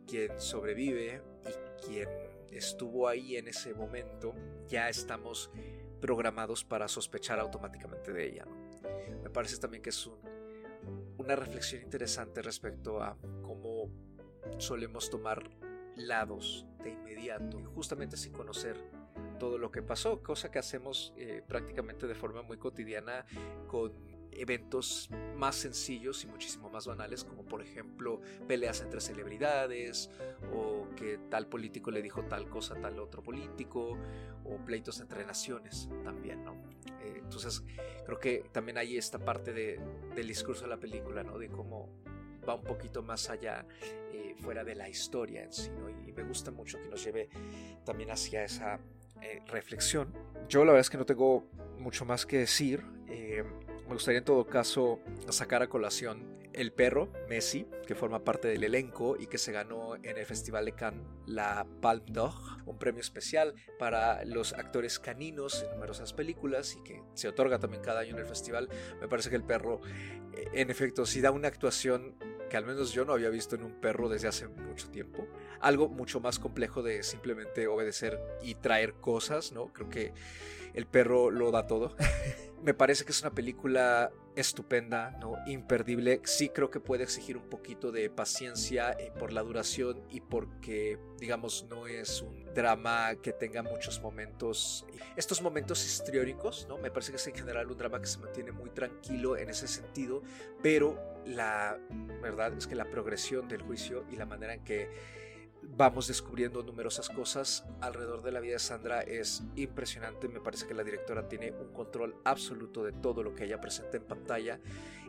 quien sobrevive y quien estuvo ahí en ese momento, ya estamos programados para sospechar automáticamente de ella. Me parece también que es una reflexión interesante respecto a cómo solemos tomar lados de inmediato, justamente sin conocer todo lo que pasó, cosa que hacemos eh, prácticamente de forma muy cotidiana con eventos más sencillos y muchísimo más banales, como por ejemplo peleas entre celebridades, o que tal político le dijo tal cosa a tal otro político, o pleitos entre naciones también, ¿no? Eh, entonces creo que también hay esta parte de, del discurso de la película, ¿no? De cómo va un poquito más allá, eh, fuera de la historia en sí, Y me gusta mucho que nos lleve también hacia esa eh, reflexión. Yo la verdad es que no tengo mucho más que decir. Eh, me gustaría en todo caso sacar a colación el perro, Messi, que forma parte del elenco y que se ganó en el Festival de Cannes la Palme d'Or, un premio especial para los actores caninos en numerosas películas y que se otorga también cada año en el festival. Me parece que el perro, en efecto, sí da una actuación que al menos yo no había visto en un perro desde hace mucho tiempo. Algo mucho más complejo de simplemente obedecer y traer cosas, ¿no? Creo que el perro lo da todo. Me parece que es una película estupenda, ¿no? Imperdible. Sí creo que puede exigir un poquito de paciencia eh, por la duración y porque, digamos, no es un drama que tenga muchos momentos. Estos momentos histriónicos, ¿no? Me parece que es en general un drama que se mantiene muy tranquilo en ese sentido, pero la verdad es que la progresión del juicio y la manera en que vamos descubriendo numerosas cosas alrededor de la vida de Sandra es impresionante. Me parece que la directora tiene un control absoluto de todo lo que ella presenta en pantalla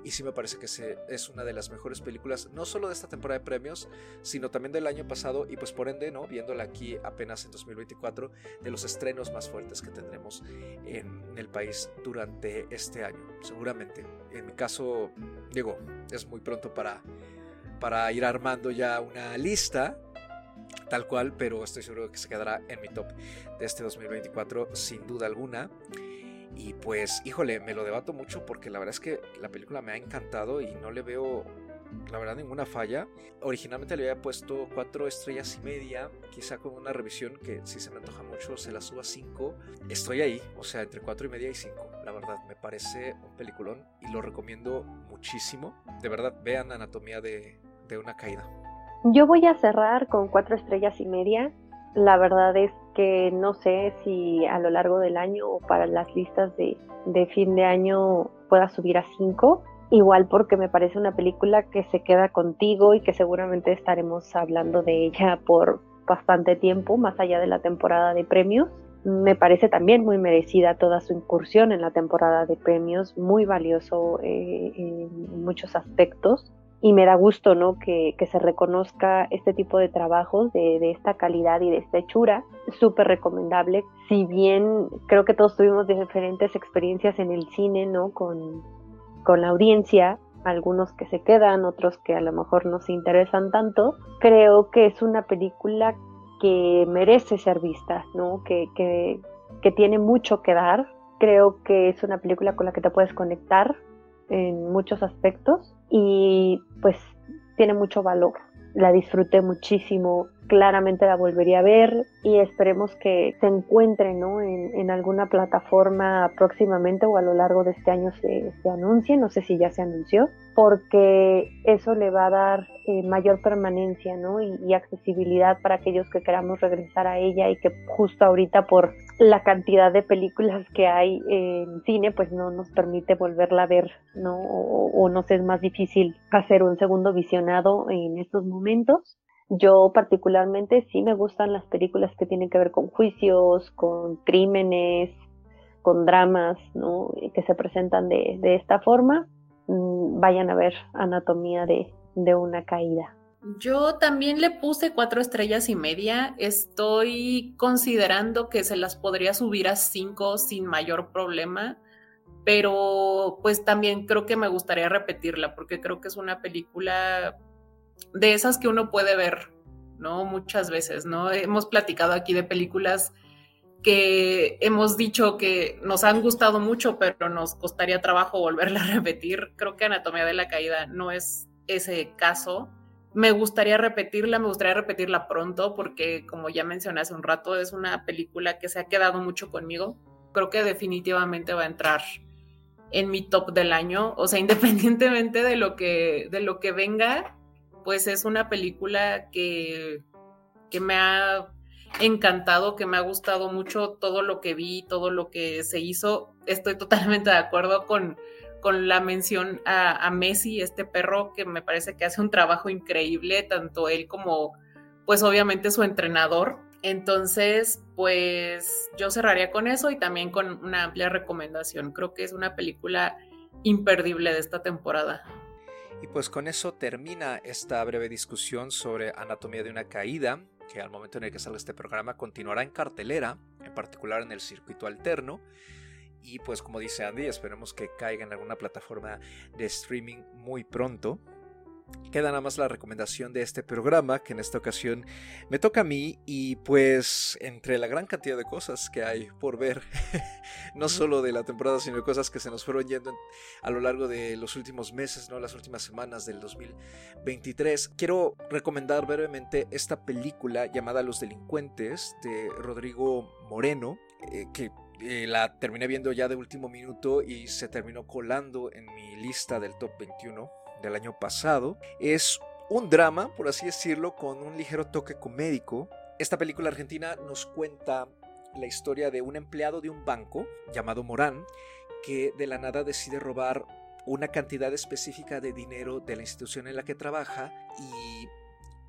y sí me parece que es una de las mejores películas, no solo de esta temporada de premios, sino también del año pasado y pues por ende, ¿no? viéndola aquí apenas en 2024, de los estrenos más fuertes que tendremos en el país durante este año, seguramente. En mi caso, digo, es muy pronto para para ir armando ya una lista tal cual, pero estoy seguro que se quedará en mi top de este 2024 sin duda alguna. Y pues, híjole, me lo debato mucho porque la verdad es que la película me ha encantado y no le veo, la verdad, ninguna falla. Originalmente le había puesto cuatro estrellas y media, quizá con una revisión que si se me antoja mucho se la suba a 5. Estoy ahí, o sea, entre cuatro y media y 5 la verdad, me parece un peliculón y lo recomiendo muchísimo. De verdad, vean Anatomía de, una caída. Yo voy a cerrar con cuatro estrellas y media. La verdad es que no sé si a lo largo del año o para las listas de, fin de año pueda subir a cinco. Igual porque me parece una película que se queda contigo y que seguramente estaremos hablando de ella por bastante tiempo, más allá de la temporada de premios. Me parece también muy merecida toda su incursión en la temporada de premios, muy valioso eh, en muchos aspectos. Y me da gusto ¿no? que, se reconozca este tipo de trabajos de, de esta calidad y de esta hechura. Súper recomendable. Si bien creo que todos tuvimos diferentes experiencias en el cine, ¿no? Con, con la audiencia, algunos que se quedan, otros que a lo mejor no se interesan tanto, creo que es una película que merece ser vista, ¿no? Que, que, que tiene mucho que dar. Creo que es una película con la que te puedes conectar en muchos aspectos y pues tiene mucho valor. La disfruté muchísimo, claramente la volvería a ver y esperemos que se encuentre ¿no? en, alguna plataforma próximamente o a lo largo de este año se, anuncie, no sé si ya se anunció, porque eso le va a dar eh, mayor permanencia ¿no? Y, accesibilidad para aquellos que queramos regresar a ella y que justo ahorita por la cantidad de películas que hay en cine pues no nos permite volverla a ver ¿no? o, o nos es más difícil hacer un segundo visionado en estos momentos yo particularmente sí me gustan las películas que tienen que ver con juicios, con crímenes, con dramas, ¿no? Que se presentan de, esta forma. Mm, vayan a ver Anatomía de, de una caída. Yo también le puse cuatro estrellas y media. Estoy considerando que se las podría subir a cinco sin mayor problema, pero pues también creo que me gustaría repetirla porque creo que es una película de esas que uno puede ver, ¿no? Muchas veces, ¿no? Hemos platicado aquí de películas que hemos dicho que nos han gustado mucho, pero nos costaría trabajo volverla a repetir. Creo que Anatomía de la Caída no es ese caso. Me gustaría repetirla, me gustaría repetirla pronto, porque como ya mencioné hace un rato, es una película que se ha quedado mucho conmigo. Creo que definitivamente va a entrar en mi top del año. O sea, independientemente de lo que, de lo que venga, pues es una película que, que me ha encantado, que me ha gustado mucho todo lo que vi, todo lo que se hizo. Estoy totalmente de acuerdo con, con la mención a, Messi, este perro que me parece que hace un trabajo increíble, tanto él como, pues obviamente su entrenador. Entonces, pues yo cerraría con eso y también con una amplia recomendación. Creo que es una película imperdible de esta temporada. Y pues con eso termina esta breve discusión sobre anatomía de una caída, que al momento en el que salga este programa continuará en cartelera, en particular en el circuito alterno. Y pues como dice Andy, esperemos que caiga en alguna plataforma de streaming muy pronto. Queda nada más la recomendación de este programa, que en esta ocasión me toca a mí y pues entre la gran cantidad de cosas que hay por ver, no solo de la temporada, sino de cosas que se nos fueron yendo a lo largo de los últimos meses, no las últimas semanas del 2023, quiero recomendar brevemente esta película llamada Los Delincuentes de Rodrigo Moreno, eh, que eh, la terminé viendo ya de último minuto y se terminó colando en mi lista del top 21 del año pasado. Es un drama, por así decirlo, con un ligero toque comédico. Esta película argentina nos cuenta la historia de un empleado de un banco llamado Morán que de la nada decide robar una cantidad específica de dinero de la institución en la que trabaja y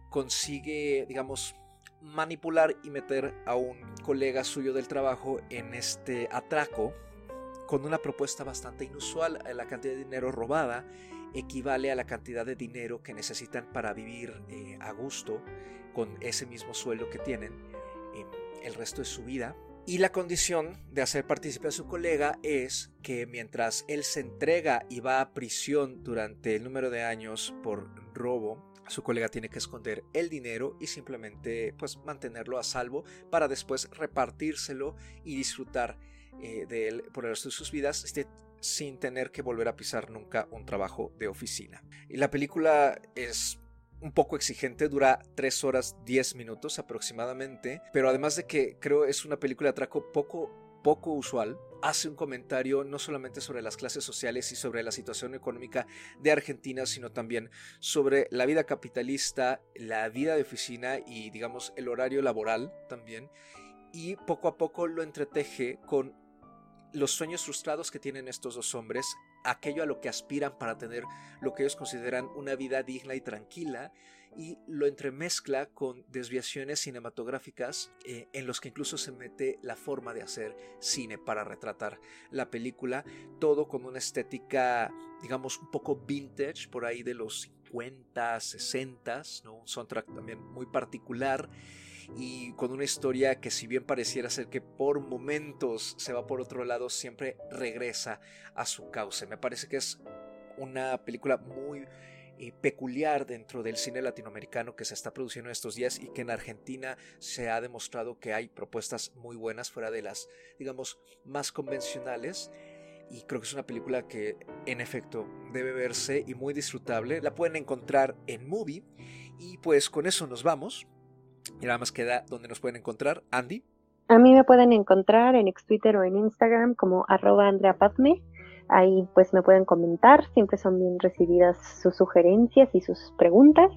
consigue, digamos, manipular y meter a un colega suyo del trabajo en este atraco con una propuesta bastante inusual. La cantidad de dinero robada equivale a la cantidad de dinero que necesitan para vivir eh, a gusto con ese mismo sueldo que tienen el resto de su vida. Y la condición de hacer partícipe a su colega es que mientras él se entrega y va a prisión durante el número de años por robo, su colega tiene que esconder el dinero y simplemente pues mantenerlo a salvo para después repartírselo y disfrutar eh, de él por el resto de sus vidas este, sin tener que volver a pisar nunca un trabajo de oficina. Y la película es un poco exigente, dura 3 horas 10 minutos aproximadamente, pero además de que creo es una película de atraco poco poco usual, hace un comentario no solamente sobre las clases sociales y sobre la situación económica de Argentina, sino también sobre la vida capitalista, la vida de oficina y digamos el horario laboral también. Y poco a poco lo entreteje con los sueños frustrados que tienen estos dos hombres, aquello a lo que aspiran para tener lo que ellos consideran una vida digna y tranquila, y lo entremezcla con desviaciones cinematográficas eh, en los que incluso se mete la forma de hacer cine para retratar la película, todo con una estética, digamos, un poco vintage, por ahí de los 50, 60, ¿no? un soundtrack también muy particular y con una historia que si bien pareciera ser que por momentos se va por otro lado, siempre regresa a su cauce. Me parece que es una película muy eh, peculiar dentro del cine latinoamericano que se está produciendo estos días y que en Argentina se ha demostrado que hay propuestas muy buenas fuera de las, digamos, más convencionales. Y creo que es una película que en efecto debe verse y muy disfrutable. La pueden encontrar en Movie. Y pues con eso nos vamos. Y nada más queda donde nos pueden encontrar. Andy. A mí me pueden encontrar en Twitter o en Instagram como arroba Andrea Ahí pues me pueden comentar, siempre son bien recibidas sus sugerencias y sus preguntas.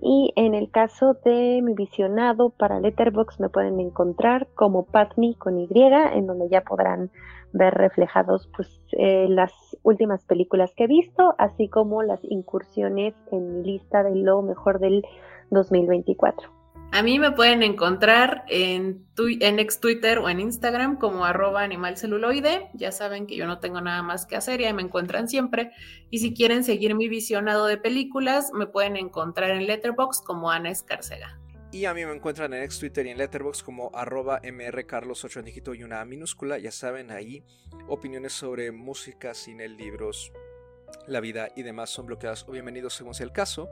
Y en el caso de mi visionado para Letterbox me pueden encontrar como Patmi con Y, en donde ya podrán ver reflejados pues eh, las últimas películas que he visto, así como las incursiones en mi lista de lo mejor del 2024. A mí me pueden encontrar en, ex Twitter o en Instagram como arroba animalceluloide. Ya saben que yo no tengo nada más que hacer y ahí me encuentran siempre. Y si quieren seguir mi visionado de películas, me pueden encontrar en Letterbox como Ana Escarcega. Y a mí me encuentran en ex Twitter y en Letterbox como arroba mrcarlos8 en y una minúscula. Ya saben, ahí opiniones sobre música, cine, libros, la vida y demás son bloqueadas o bienvenidos según sea el caso.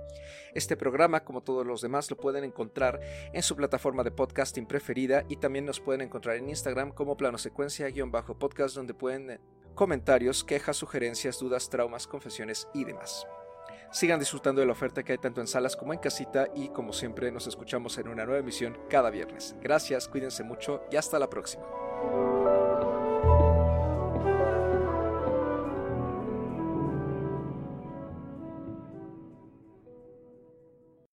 Este programa, como todos los demás, lo pueden encontrar en su plataforma de podcasting preferida y también nos pueden encontrar en Instagram como plano secuencia-podcast donde pueden eh, comentarios, quejas, sugerencias, dudas, traumas, confesiones y demás. Sigan disfrutando de la oferta que hay tanto en salas como en casita y como siempre nos escuchamos en una nueva emisión cada viernes. Gracias, cuídense mucho y hasta la próxima.